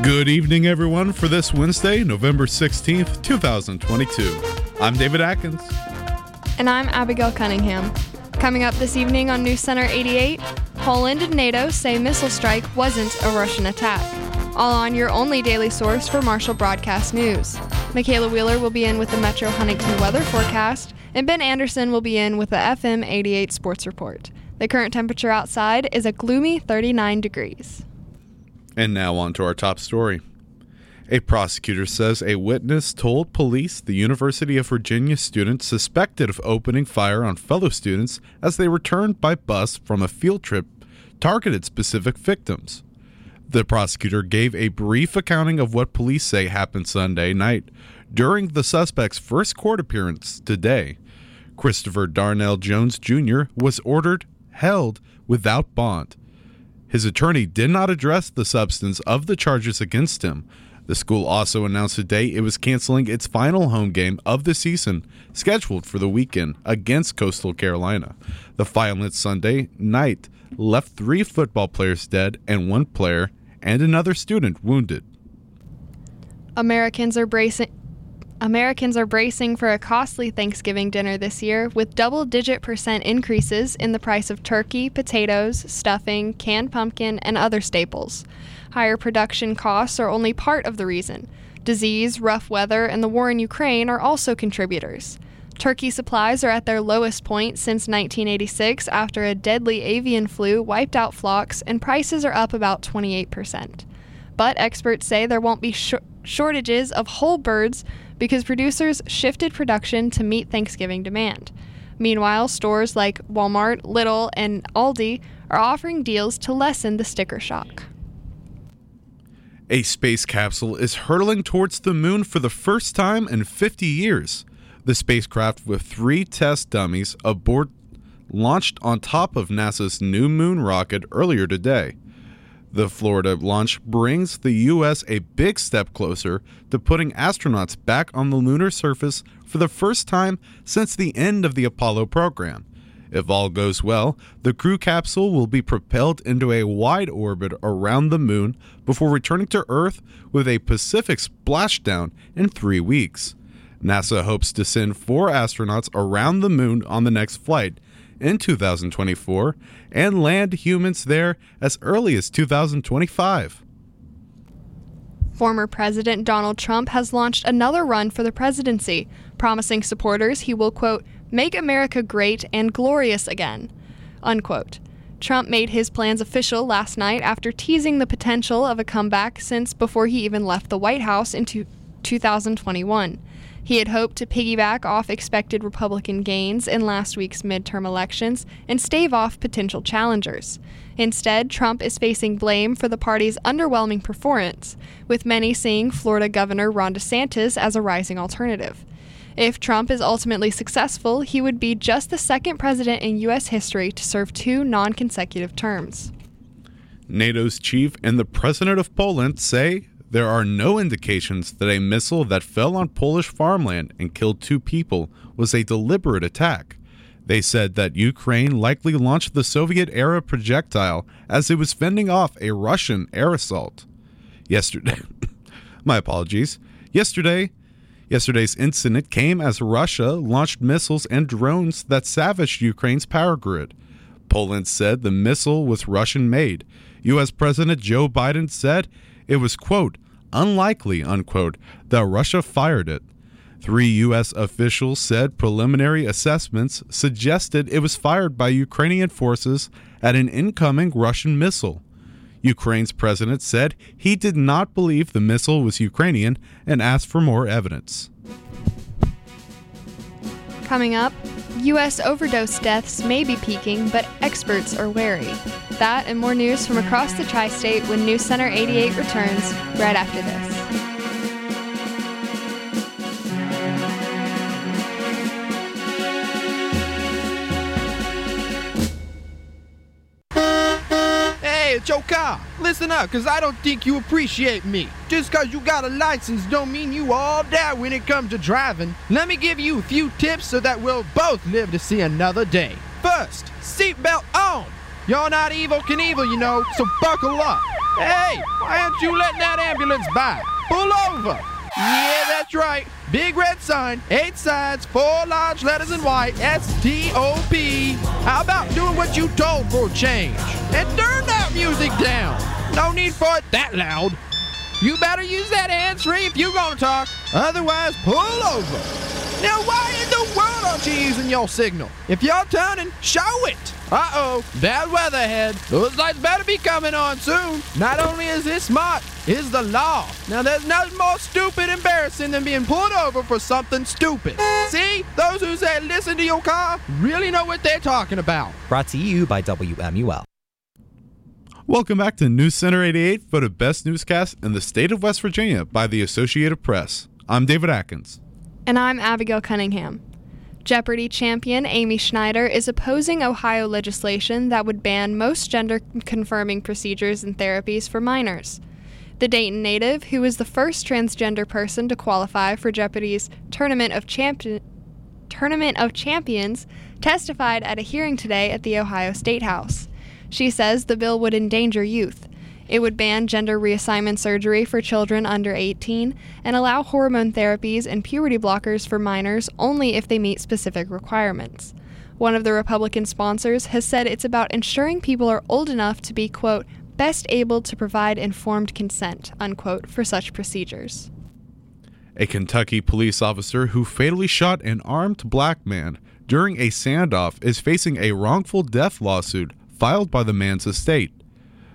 Good evening, everyone, for this Wednesday, November 16th, 2022. I'm David Atkins. And I'm Abigail Cunningham. Coming up this evening on News Center 88, Poland and NATO say missile strike wasn't a Russian attack. All on your only daily source for Marshall Broadcast News. Michaela Wheeler will be in with the Metro Huntington weather forecast, and Ben Anderson will be in with the FM 88 sports report. The current temperature outside is a gloomy 39 degrees. And now on to our top story. A prosecutor says a witness told police the University of Virginia student suspected of opening fire on fellow students as they returned by bus from a field trip targeted specific victims. The prosecutor gave a brief accounting of what police say happened Sunday night during the suspect's first court appearance today. Christopher Darnell Jones Jr. was ordered held without bond. His attorney did not address the substance of the charges against him. The school also announced today it was canceling its final home game of the season, scheduled for the weekend against Coastal Carolina. The violent Sunday night left three football players dead and one player and another student wounded. Americans are bracing Americans are bracing for a costly Thanksgiving dinner this year with double digit percent increases in the price of turkey, potatoes, stuffing, canned pumpkin, and other staples. Higher production costs are only part of the reason. Disease, rough weather, and the war in Ukraine are also contributors. Turkey supplies are at their lowest point since 1986 after a deadly avian flu wiped out flocks, and prices are up about 28%. But experts say there won't be sh- shortages of whole birds because producers shifted production to meet Thanksgiving demand. Meanwhile, stores like Walmart, Lidl, and Aldi are offering deals to lessen the sticker shock. A space capsule is hurtling towards the moon for the first time in 50 years. The spacecraft, with three test dummies aboard, launched on top of NASA's new moon rocket earlier today. The Florida launch brings the U.S. a big step closer to putting astronauts back on the lunar surface for the first time since the end of the Apollo program. If all goes well, the crew capsule will be propelled into a wide orbit around the moon before returning to Earth with a Pacific splashdown in three weeks. NASA hopes to send four astronauts around the moon on the next flight in 2024 and land humans there as early as 2025. Former President Donald Trump has launched another run for the presidency, promising supporters he will, quote, make America great and glorious again, unquote. Trump made his plans official last night after teasing the potential of a comeback since before he even left the White House in 2021. He had hoped to piggyback off expected Republican gains in last week's midterm elections and stave off potential challengers. Instead, Trump is facing blame for the party's underwhelming performance, with many seeing Florida Governor Ron DeSantis as a rising alternative. If Trump is ultimately successful, he would be just the second president in U.S. history to serve two non consecutive terms. NATO's chief and the president of Poland say there are no indications that a missile that fell on Polish farmland and killed two people was a deliberate attack. They said that Ukraine likely launched the Soviet era projectile as it was fending off a Russian air assault. Yesterday, my apologies. Yesterday, yesterday's incident came as Russia launched missiles and drones that savaged Ukraine's power grid. Poland said the missile was Russian made. US President Joe Biden said it was, quote, unlikely, unquote, that Russia fired it. Three U.S. officials said preliminary assessments suggested it was fired by Ukrainian forces at an incoming Russian missile. Ukraine's president said he did not believe the missile was Ukrainian and asked for more evidence. Coming up, U.S. overdose deaths may be peaking, but experts are wary that and more news from across the tri state when News Center 88 returns right after this. it's your car. Listen up, cause I don't think you appreciate me. Just cause you got a license don't mean you all that when it comes to driving. Let me give you a few tips so that we'll both live to see another day. First, seatbelt on. You're not Evel Knievel, you know, so buckle up. Hey, why aren't you letting that ambulance by? Pull over. Yeah, that's right. Big red sign, eight sides, four large letters in white, S-T-O-P. How about doing what you told for a change? And turn that music down. No need for it that loud. You better use that hands-free if you're gonna talk. Otherwise, pull over. Now, why in the world aren't you using your signal? If you're turning, show it. Uh-oh, bad weather ahead. Those lights better be coming on soon. Not only is this smart, it's the law. Now, there's nothing more stupid and embarrassing than being pulled over for something stupid. See? Those who say listen to your car really know what they're talking about. Brought to you by WMUL. Welcome back to News Center 88 for the best newscast in the state of West Virginia by the Associated Press. I'm David Atkins. And I'm Abigail Cunningham. Jeopardy champion Amy Schneider is opposing Ohio legislation that would ban most gender confirming procedures and therapies for minors. The Dayton native, who was the first transgender person to qualify for Jeopardy's Tournament of, Champi- Tournament of Champions, testified at a hearing today at the Ohio State House. She says the bill would endanger youth. It would ban gender reassignment surgery for children under 18 and allow hormone therapies and puberty blockers for minors only if they meet specific requirements. One of the Republican sponsors has said it's about ensuring people are old enough to be, quote, best able to provide informed consent, unquote, for such procedures. A Kentucky police officer who fatally shot an armed black man during a standoff is facing a wrongful death lawsuit filed by the man's estate.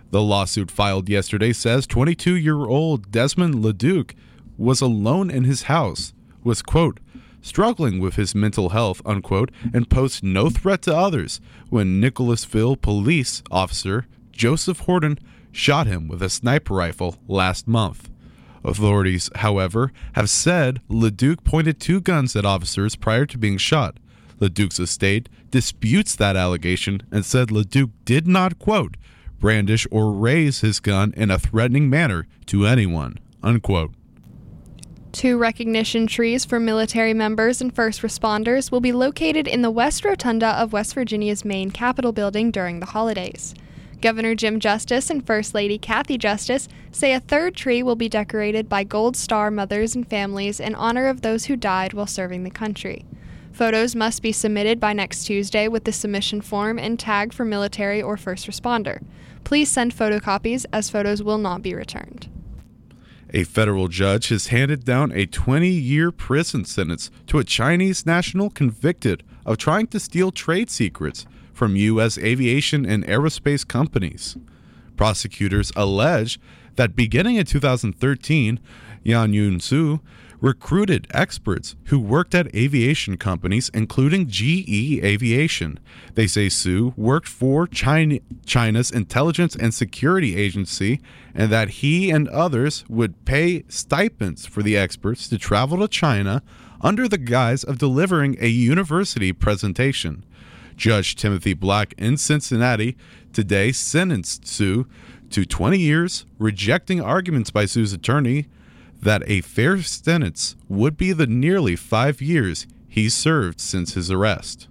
The lawsuit filed yesterday says 22 year old Desmond LeDuc was alone in his house, was, quote, struggling with his mental health, unquote, and posed no threat to others when Nicholasville police officer Joseph Horton shot him with a sniper rifle last month. Authorities, however, have said LeDuc pointed two guns at officers prior to being shot. LeDuc's estate disputes that allegation and said LeDuc did not, quote, brandish or raise his gun in a threatening manner to anyone, unquote. Two recognition trees for military members and first responders will be located in the West Rotunda of West Virginia's main Capitol building during the holidays. Governor Jim Justice and First Lady Kathy Justice say a third tree will be decorated by Gold Star mothers and families in honor of those who died while serving the country. Photos must be submitted by next Tuesday with the submission form and tag for military or first responder. Please send photocopies as photos will not be returned. A federal judge has handed down a 20 year prison sentence to a Chinese national convicted of trying to steal trade secrets from U.S. aviation and aerospace companies. Prosecutors allege that beginning in 2013, Yanjun Xu recruited experts who worked at aviation companies, including GE Aviation. They say Su worked for China, China's Intelligence and Security Agency and that he and others would pay stipends for the experts to travel to China under the guise of delivering a university presentation. Judge Timothy Black in Cincinnati today sentenced Sue to 20 years, rejecting arguments by Sue's attorney that a fair sentence would be the nearly five years he served since his arrest.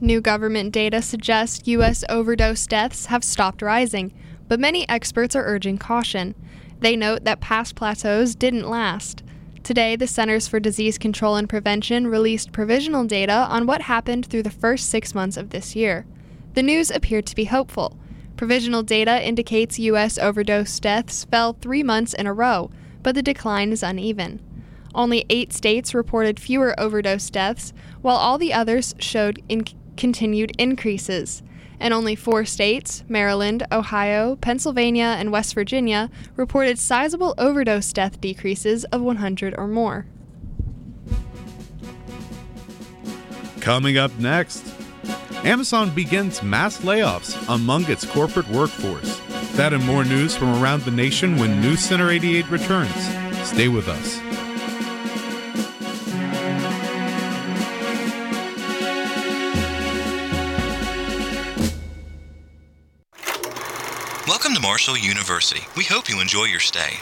New government data suggests U.S. overdose deaths have stopped rising, but many experts are urging caution. They note that past plateaus didn't last. Today, the Centers for Disease Control and Prevention released provisional data on what happened through the first six months of this year. The news appeared to be hopeful. Provisional data indicates U.S. overdose deaths fell three months in a row, but the decline is uneven. Only eight states reported fewer overdose deaths, while all the others showed in- continued increases. And only four states, Maryland, Ohio, Pennsylvania, and West Virginia, reported sizable overdose death decreases of 100 or more. Coming up next, Amazon begins mass layoffs among its corporate workforce. That and more news from around the nation when News Center 88 returns. Stay with us. Marshall University. We hope you enjoy your stay.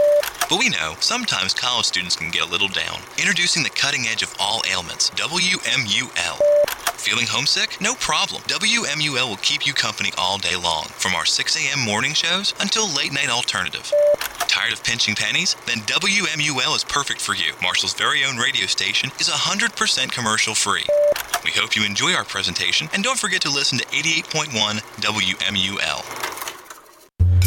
But we know sometimes college students can get a little down. Introducing the cutting edge of all ailments, WMUL. Feeling homesick? No problem. WMUL will keep you company all day long, from our 6 a.m. morning shows until late night alternative. Tired of pinching pennies? Then WMUL is perfect for you. Marshall's very own radio station is 100% commercial free. We hope you enjoy our presentation and don't forget to listen to 88.1 WMUL.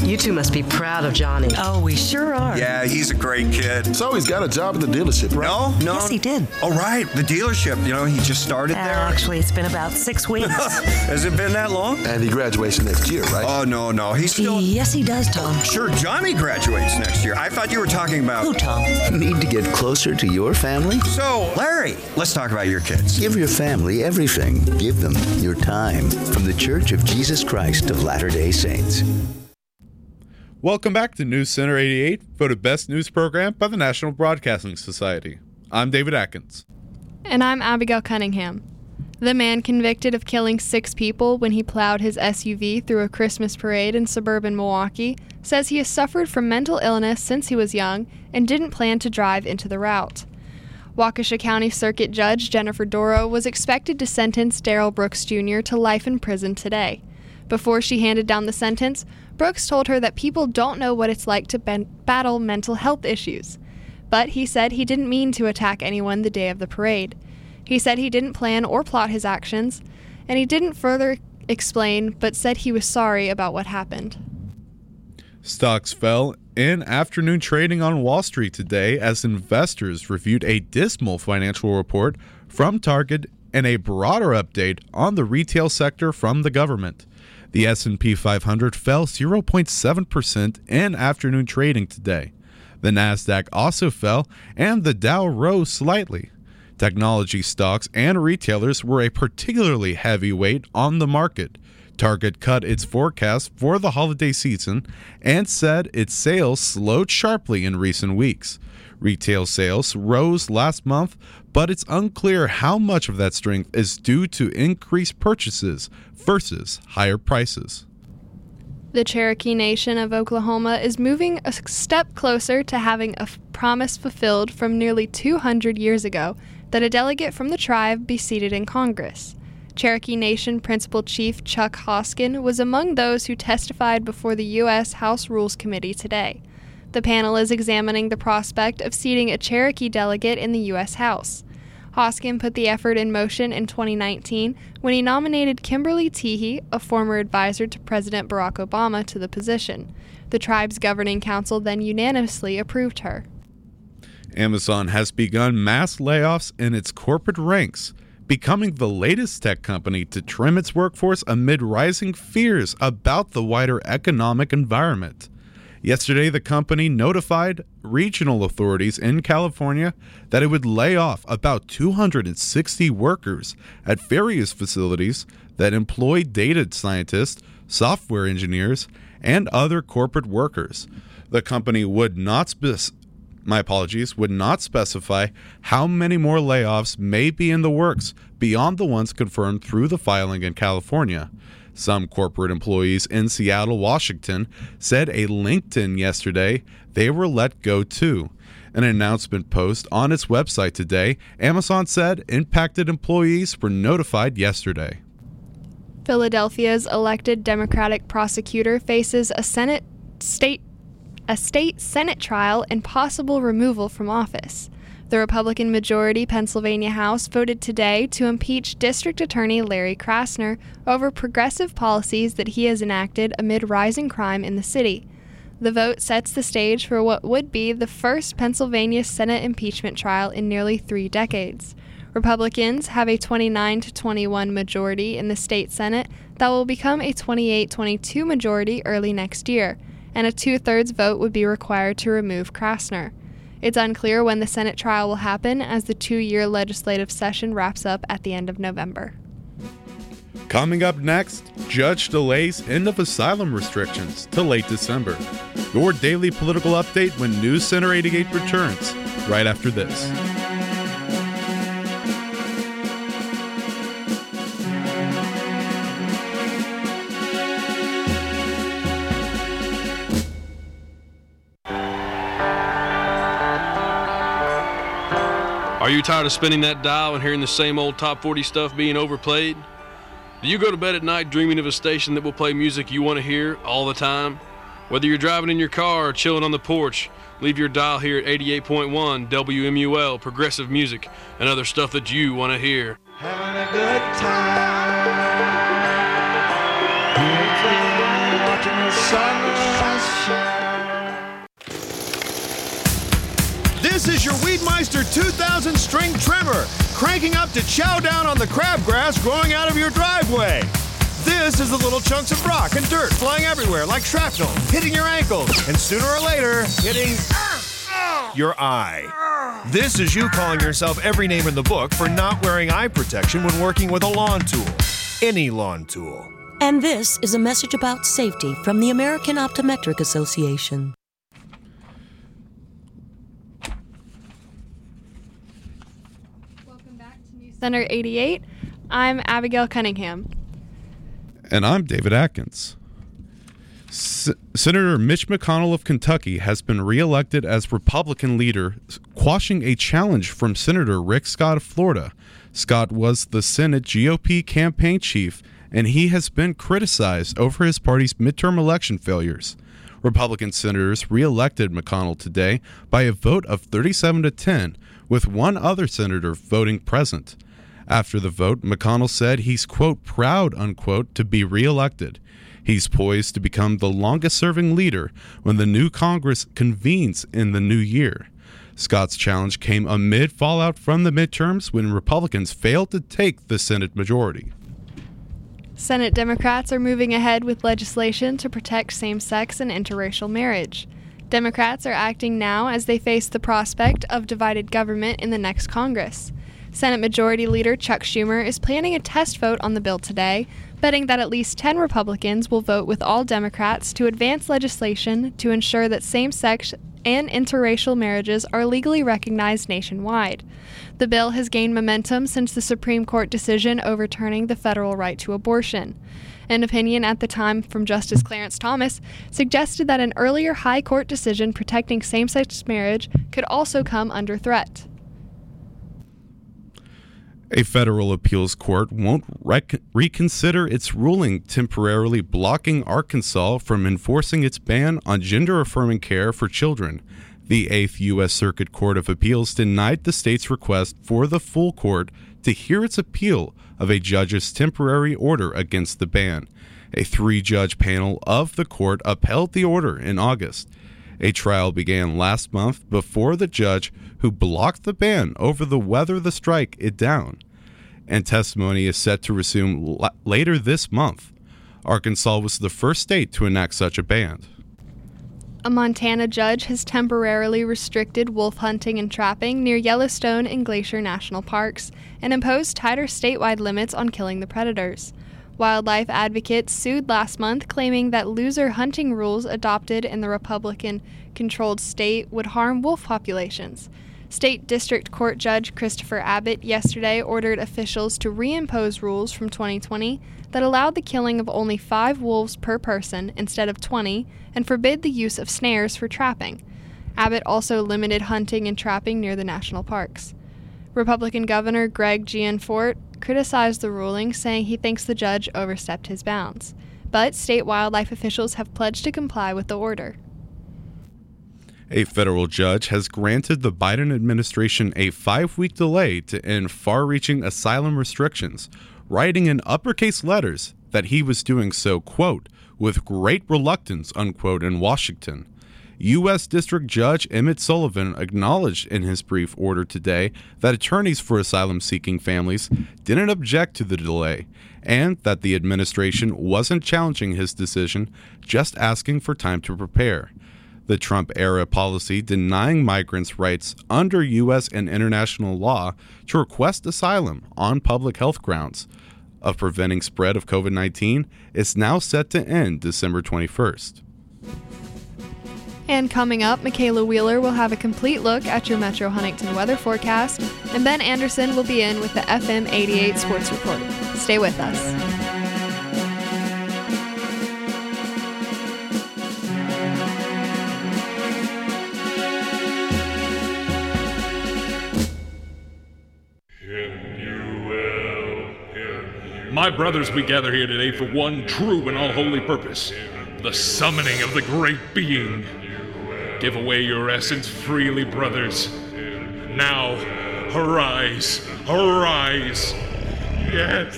You two must be proud of Johnny. Oh, we sure are. Yeah, he's a great kid. So he's got a job at the dealership, right? No, no. Yes, he did. Oh, right, the dealership. You know, he just started Uh, there. actually, it's been about six weeks. Has it been that long? And he graduates next year, right? Oh, no, no. He's still. yes, he does, Tom. Sure, Johnny graduates next year. I thought you were talking about. Who, Tom? Need to get closer to your family? So, Larry, let's talk about your kids. Give your family everything. Give them your time. From the Church of Jesus Christ of Latter day Saints. Welcome back to News Center 88, voted best news program by the National Broadcasting Society. I'm David Atkins. And I'm Abigail Cunningham. The man convicted of killing six people when he plowed his SUV through a Christmas parade in suburban Milwaukee says he has suffered from mental illness since he was young and didn't plan to drive into the route. Waukesha County Circuit Judge Jennifer Dorow was expected to sentence Darrell Brooks Jr. to life in prison today. Before she handed down the sentence, Brooks told her that people don't know what it's like to ben- battle mental health issues. But he said he didn't mean to attack anyone the day of the parade. He said he didn't plan or plot his actions, and he didn't further explain, but said he was sorry about what happened. Stocks fell in afternoon trading on Wall Street today as investors reviewed a dismal financial report from Target and a broader update on the retail sector from the government. The S&P 500 fell 0.7% in afternoon trading today. The Nasdaq also fell and the Dow rose slightly. Technology stocks and retailers were a particularly heavy weight on the market. Target cut its forecast for the holiday season and said its sales slowed sharply in recent weeks. Retail sales rose last month, but it's unclear how much of that strength is due to increased purchases versus higher prices. The Cherokee Nation of Oklahoma is moving a step closer to having a f- promise fulfilled from nearly 200 years ago that a delegate from the tribe be seated in Congress. Cherokee Nation Principal Chief Chuck Hoskin was among those who testified before the U.S. House Rules Committee today. The panel is examining the prospect of seating a Cherokee delegate in the U.S. House. Hoskin put the effort in motion in 2019 when he nominated Kimberly Teehee, a former advisor to President Barack Obama, to the position. The tribe's governing council then unanimously approved her. Amazon has begun mass layoffs in its corporate ranks, becoming the latest tech company to trim its workforce amid rising fears about the wider economic environment. Yesterday, the company notified regional authorities in California that it would lay off about 260 workers at various facilities that employ data scientists, software engineers, and other corporate workers. The company would not my apologies, would not specify how many more layoffs may be in the works beyond the ones confirmed through the filing in California. Some corporate employees in Seattle, Washington said a LinkedIn yesterday they were let go too. An announcement post on its website today, Amazon said impacted employees were notified yesterday. Philadelphia's elected Democratic prosecutor faces a Senate state a state Senate trial and possible removal from office. The Republican majority Pennsylvania House voted today to impeach District Attorney Larry Krasner over progressive policies that he has enacted amid rising crime in the city. The vote sets the stage for what would be the first Pennsylvania Senate impeachment trial in nearly three decades. Republicans have a 29 to 21 majority in the state Senate that will become a 28 22 majority early next year, and a two thirds vote would be required to remove Krasner. It's unclear when the Senate trial will happen as the two year legislative session wraps up at the end of November. Coming up next, judge delays end of asylum restrictions to late December. Your daily political update when News Center 88 returns right after this. Are you tired of spinning that dial and hearing the same old top 40 stuff being overplayed? Do you go to bed at night dreaming of a station that will play music you want to hear all the time? Whether you're driving in your car or chilling on the porch, leave your dial here at 88.1 WMUL, progressive music, and other stuff that you want to hear. Having a good time. Watching the sunrise. This is your Weedmeister 2000 string trimmer, cranking up to chow down on the crabgrass growing out of your driveway. This is the little chunks of rock and dirt flying everywhere like shrapnel, hitting your ankles, and sooner or later, hitting your eye. This is you calling yourself every name in the book for not wearing eye protection when working with a lawn tool. Any lawn tool. And this is a message about safety from the American Optometric Association. Center 88. I'm Abigail Cunningham. And I'm David Atkins. S- Senator Mitch McConnell of Kentucky has been reelected as Republican leader, quashing a challenge from Senator Rick Scott of Florida. Scott was the Senate GOP campaign chief, and he has been criticized over his party's midterm election failures. Republican senators reelected McConnell today by a vote of 37 to 10, with one other senator voting present. After the vote, McConnell said he's, quote, proud, unquote, to be reelected. He's poised to become the longest serving leader when the new Congress convenes in the new year. Scott's challenge came amid fallout from the midterms when Republicans failed to take the Senate majority. Senate Democrats are moving ahead with legislation to protect same sex and interracial marriage. Democrats are acting now as they face the prospect of divided government in the next Congress. Senate Majority Leader Chuck Schumer is planning a test vote on the bill today, betting that at least 10 Republicans will vote with all Democrats to advance legislation to ensure that same sex and interracial marriages are legally recognized nationwide. The bill has gained momentum since the Supreme Court decision overturning the federal right to abortion. An opinion at the time from Justice Clarence Thomas suggested that an earlier high court decision protecting same sex marriage could also come under threat. A federal appeals court won't rec- reconsider its ruling temporarily blocking Arkansas from enforcing its ban on gender affirming care for children. The 8th U.S. Circuit Court of Appeals denied the state's request for the full court to hear its appeal of a judge's temporary order against the ban. A three judge panel of the court upheld the order in August. A trial began last month before the judge who blocked the ban over the whether the strike it down. And testimony is set to resume l- later this month. Arkansas was the first state to enact such a ban. A Montana judge has temporarily restricted wolf hunting and trapping near Yellowstone and Glacier National Parks and imposed tighter statewide limits on killing the predators. Wildlife advocates sued last month, claiming that looser hunting rules adopted in the Republican controlled state would harm wolf populations. State District Court Judge Christopher Abbott yesterday ordered officials to reimpose rules from 2020 that allowed the killing of only five wolves per person instead of 20 and forbid the use of snares for trapping. Abbott also limited hunting and trapping near the national parks. Republican Governor Greg Gianforte criticized the ruling, saying he thinks the judge overstepped his bounds. But state wildlife officials have pledged to comply with the order. A federal judge has granted the Biden administration a five week delay to end far reaching asylum restrictions, writing in uppercase letters that he was doing so, quote, with great reluctance, unquote, in Washington. U.S. District Judge Emmet Sullivan acknowledged in his brief order today that attorneys for asylum seeking families didn't object to the delay and that the administration wasn't challenging his decision, just asking for time to prepare. The Trump era policy denying migrants rights under U.S. and international law to request asylum on public health grounds of preventing spread of COVID 19 is now set to end December 21st. And coming up, Michaela Wheeler will have a complete look at your Metro Huntington weather forecast, and Ben Anderson will be in with the FM 88 Sports Report. Stay with us. My brothers, we gather here today for one true and all holy purpose the summoning of the Great Being. Give away your essence freely, brothers. Now, arise, arise. Yes,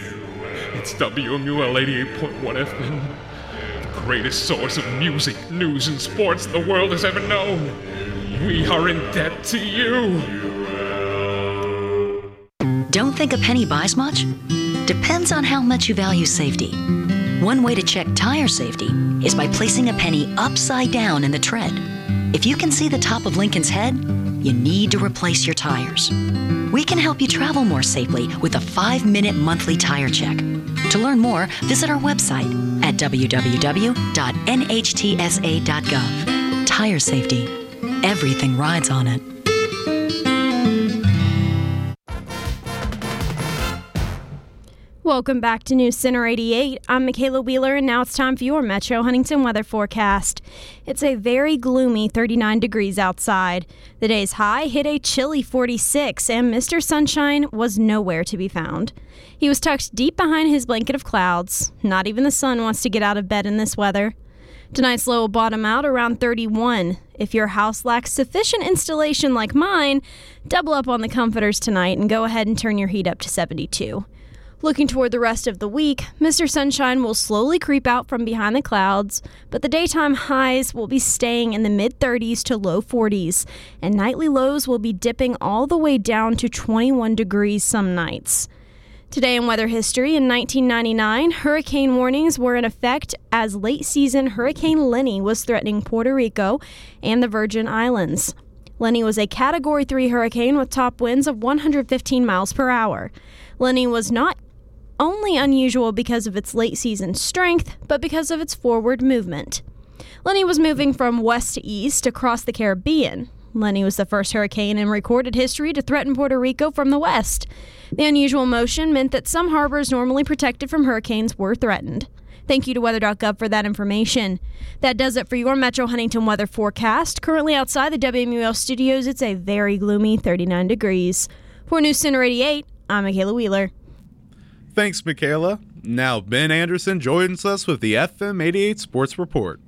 it's WMUL 88.1 FM, the greatest source of music, news, and sports the world has ever known. We are in debt to you. Don't think a penny buys much? Depends on how much you value safety. One way to check tire safety is by placing a penny upside down in the tread. If you can see the top of Lincoln's head, you need to replace your tires. We can help you travel more safely with a five minute monthly tire check. To learn more, visit our website at www.nhtsa.gov. Tire safety. Everything rides on it. Welcome back to News Center 88. I'm Michaela Wheeler, and now it's time for your Metro Huntington weather forecast. It's a very gloomy 39 degrees outside. The day's high hit a chilly 46, and Mr. Sunshine was nowhere to be found. He was tucked deep behind his blanket of clouds. Not even the sun wants to get out of bed in this weather. Tonight's low will bottom out around 31. If your house lacks sufficient insulation like mine, double up on the comforters tonight and go ahead and turn your heat up to 72. Looking toward the rest of the week, Mr. Sunshine will slowly creep out from behind the clouds, but the daytime highs will be staying in the mid 30s to low 40s, and nightly lows will be dipping all the way down to 21 degrees some nights. Today in weather history, in 1999, hurricane warnings were in effect as late season Hurricane Lenny was threatening Puerto Rico and the Virgin Islands. Lenny was a Category 3 hurricane with top winds of 115 miles per hour. Lenny was not only unusual because of its late season strength, but because of its forward movement. Lenny was moving from west to east across the Caribbean. Lenny was the first hurricane in recorded history to threaten Puerto Rico from the west. The unusual motion meant that some harbors normally protected from hurricanes were threatened. Thank you to weather.gov for that information. That does it for your Metro Huntington weather forecast. Currently outside the WMUL studios, it's a very gloomy 39 degrees. For News Center 88, I'm Michaela Wheeler. Thanks, Michaela. Now, Ben Anderson joins us with the FM 88 Sports Report.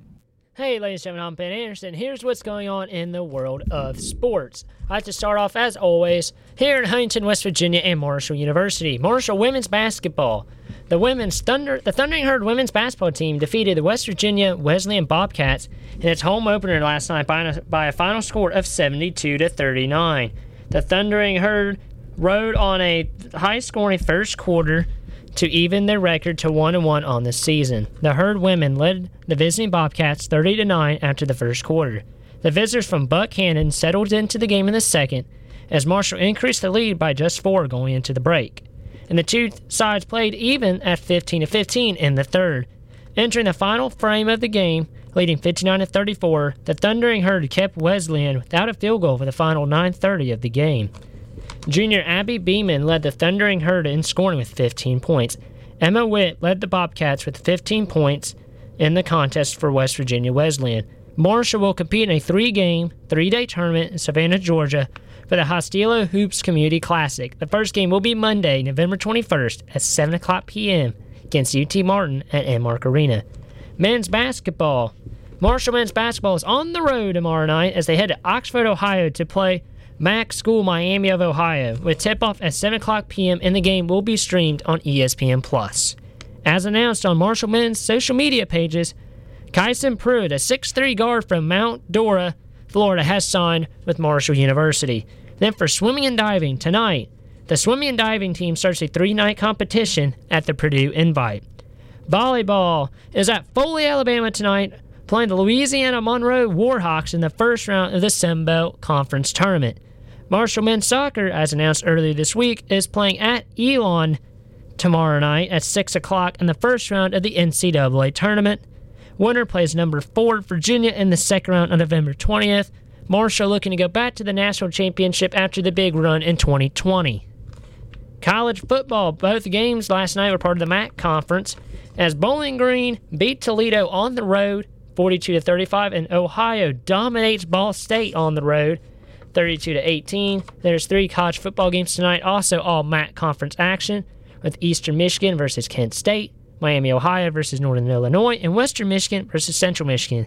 Hey, ladies and gentlemen, I'm Ben Anderson. Here's what's going on in the world of sports. I like to start off, as always, here in Huntington, West Virginia, and Marshall University. Marshall women's basketball. The women's Thunder, the Thundering Herd women's basketball team defeated the West Virginia Wesleyan Bobcats in its home opener last night by a, by a final score of 72 to 39. The Thundering Herd rode on a high-scoring first quarter to even their record to 1 1 on the season. The Herd women led the visiting Bobcats 30 9 after the first quarter. The visitors from Buckhannon settled into the game in the second as Marshall increased the lead by just four going into the break. And the two sides played even at 15 15 in the third. Entering the final frame of the game, leading 59 34, the Thundering Herd kept Wesleyan without a field goal for the final 9:30 of the game. Junior Abby Beeman led the Thundering Herd in scoring with 15 points. Emma Witt led the Bobcats with 15 points in the contest for West Virginia Wesleyan. Marshall will compete in a three game, three day tournament in Savannah, Georgia for the Hostilo Hoops Community Classic. The first game will be Monday, November 21st at 7 o'clock p.m. against UT Martin at Enmark Arena. Men's basketball. Marshall men's basketball is on the road tomorrow night as they head to Oxford, Ohio to play MAC School Miami of Ohio, with tip off at 7 o'clock p.m. and the game will be streamed on ESPN Plus. As announced on Marshall Men's social media pages, Kyson Pruitt, a 6'3 guard from Mount Dora, Florida, has signed with Marshall University. Then for swimming and diving, tonight, the swimming and diving team starts a three night competition at the Purdue Invite. Volleyball is at Foley, Alabama tonight, playing the Louisiana Monroe Warhawks in the first round of the Sunbelt Conference Tournament. Marshall men's soccer, as announced earlier this week, is playing at Elon tomorrow night at 6 o'clock in the first round of the NCAA tournament. Winner plays number 4 Virginia in the second round on November 20th. Marshall looking to go back to the national championship after the big run in 2020. College football, both games last night were part of the MAC conference as Bowling Green beat Toledo on the road 42 to 35 and Ohio dominates Ball State on the road 32 to 18. There's three college football games tonight, also all MAC conference action, with Eastern Michigan versus Kent State, Miami, Ohio versus Northern Illinois, and Western Michigan versus Central Michigan.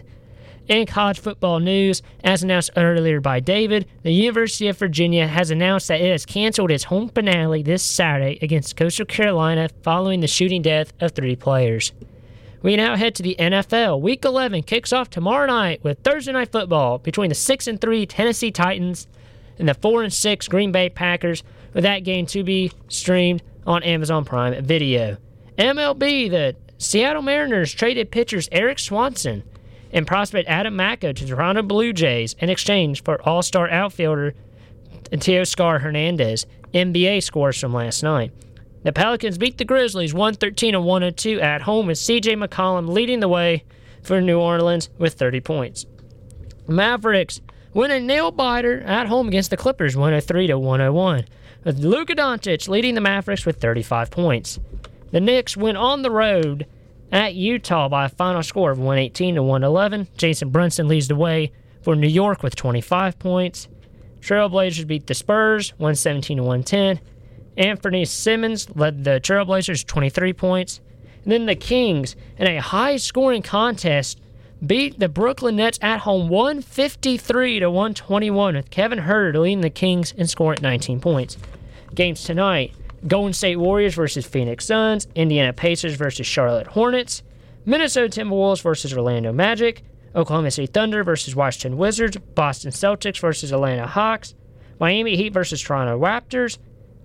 In college football news, as announced earlier by David, the University of Virginia has announced that it has canceled its home finale this Saturday against Coastal Carolina following the shooting death of three players. We now head to the NFL. Week 11 kicks off tomorrow night with Thursday night football between the 6 and 3 Tennessee Titans and the 4 and 6 Green Bay Packers, with that game to be streamed on Amazon Prime Video. MLB, the Seattle Mariners traded pitchers Erik Swanson and prospect Adam Macko to Toronto Blue Jays in exchange for All Star outfielder Teoscar Hernandez. NBA scores from last night. The Pelicans beat the Grizzlies 113 and 102 at home, with CJ McCollum leading the way for New Orleans with 30 points. Mavericks win a nail biter at home against the Clippers 103 to 101, with Luka Doncic leading the Mavericks with 35 points. The Knicks win on the road at Utah by a final score of 118 to 111. Jason Brunson leads the way for New York with 25 points. Trailblazers beat the Spurs 117 to 110. Anthony Simons led the Trailblazers 23 points. And then the Kings in a high scoring contest beat the Brooklyn Nets at home 153 to 121 with Kevin Huerter leading the Kings and scoring 19 points. Games tonight Golden State Warriors versus Phoenix Suns, Indiana Pacers versus Charlotte Hornets, Minnesota Timberwolves versus Orlando Magic, Oklahoma City Thunder versus Washington Wizards, Boston Celtics versus Atlanta Hawks, Miami Heat versus Toronto Raptors,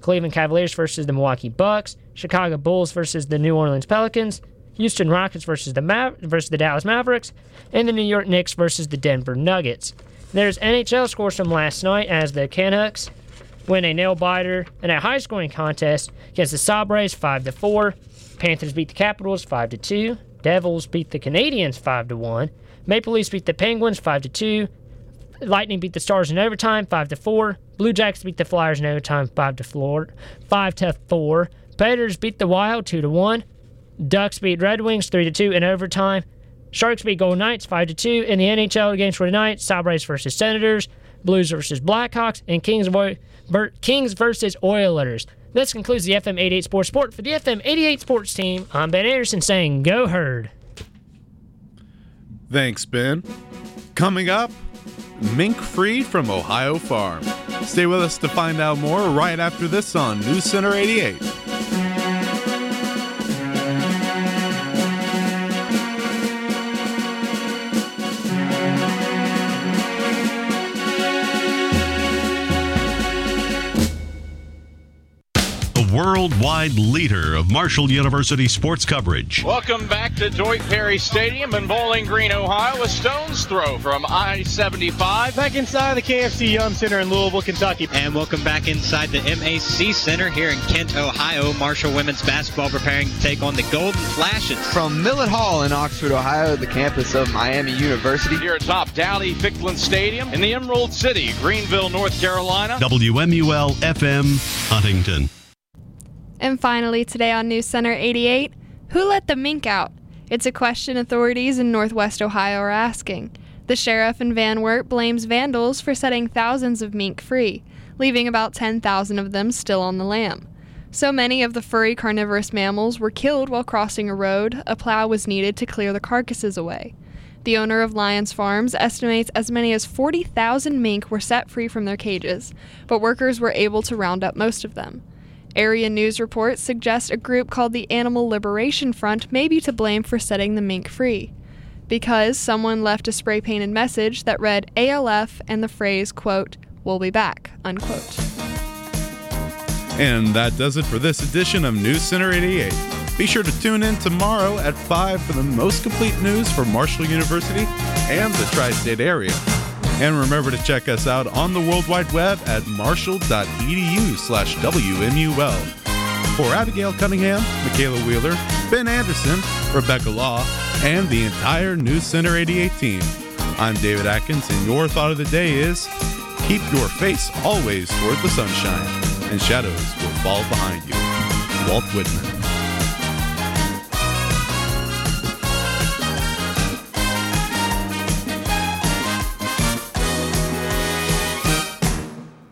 Cleveland Cavaliers versus the Milwaukee Bucks, Chicago Bulls versus the New Orleans Pelicans, Houston Rockets versus the Ma- versus the Dallas Mavericks, and the New York Knicks versus the Denver Nuggets. There's NHL scores from last night as the Canucks win a nail biter in a high scoring contest against the Sabres 5 to 4. Panthers beat the Capitals 5 to 2. Devils beat the Canadiens 5 to 1. Maple Leafs beat the Penguins 5 to 2. Lightning beat the Stars in overtime 5 to 4. Blue Jackets beat the Flyers in overtime 5 to 4. 5 to 4. Predators beat the Wild 2 to 1. Ducks beat Red Wings 3 to 2 in overtime. Sharks beat Golden Knights 5 to 2 in the NHL games for tonight. Sabres versus Senators, Blues versus Blackhawks, and Kings Kings versus Oilers. This concludes the FM 88 Sports Sport. For the FM 88 Sports team, I'm Ben Anderson saying, Go Herd. Thanks, Ben. Coming up, mink Free from Ohio Farm. Stay with us to find out more right after this on News Center 88. Worldwide leader of Marshall University sports coverage. Welcome back to Doyt Perry Stadium in Bowling Green, Ohio, a stone's throw from I 75. Back inside the KFC Yum Center in Louisville, Kentucky. And welcome back inside the MAC Center here in Kent, Ohio. Marshall women's basketball preparing to take on the Golden Flashes. From Millett Hall in Oxford, Ohio, the campus of Miami University. Here atop Dowdy Ficklen Stadium in the Emerald City, Greenville, North Carolina. WMUL FM, Huntington. And finally, today on News Center 88, who let the mink out? It's a question authorities in Northwest Ohio are asking. The sheriff in Van Wert blames vandals for setting thousands of mink free, leaving about 10,000 of them still on the lam. So many of the furry carnivorous mammals were killed while crossing a road, a plow was needed to clear the carcasses away. The owner of Lions Farms estimates as many as 40,000 mink were set free from their cages, but workers were able to round up most of them. Area news reports suggest a group called the Animal Liberation Front may be to blame for setting the mink free. Because someone left a spray painted message that read ALF and the phrase, quote, we'll be back, unquote. And that does it for this edition of News Center 88. Be sure to tune in tomorrow at 5 for the most complete news for Marshall University and the tri state area. And remember to check us out on the World Wide Web at marshall.edu slash WMUL. For Abigail Cunningham, Michaela Wheeler, Ben Anderson, Rebecca Law, and the entire News Center 88 team, I'm David Atkins, and your thought of the day is keep your face always toward the sunshine, and shadows will fall behind you. Walt Whitman.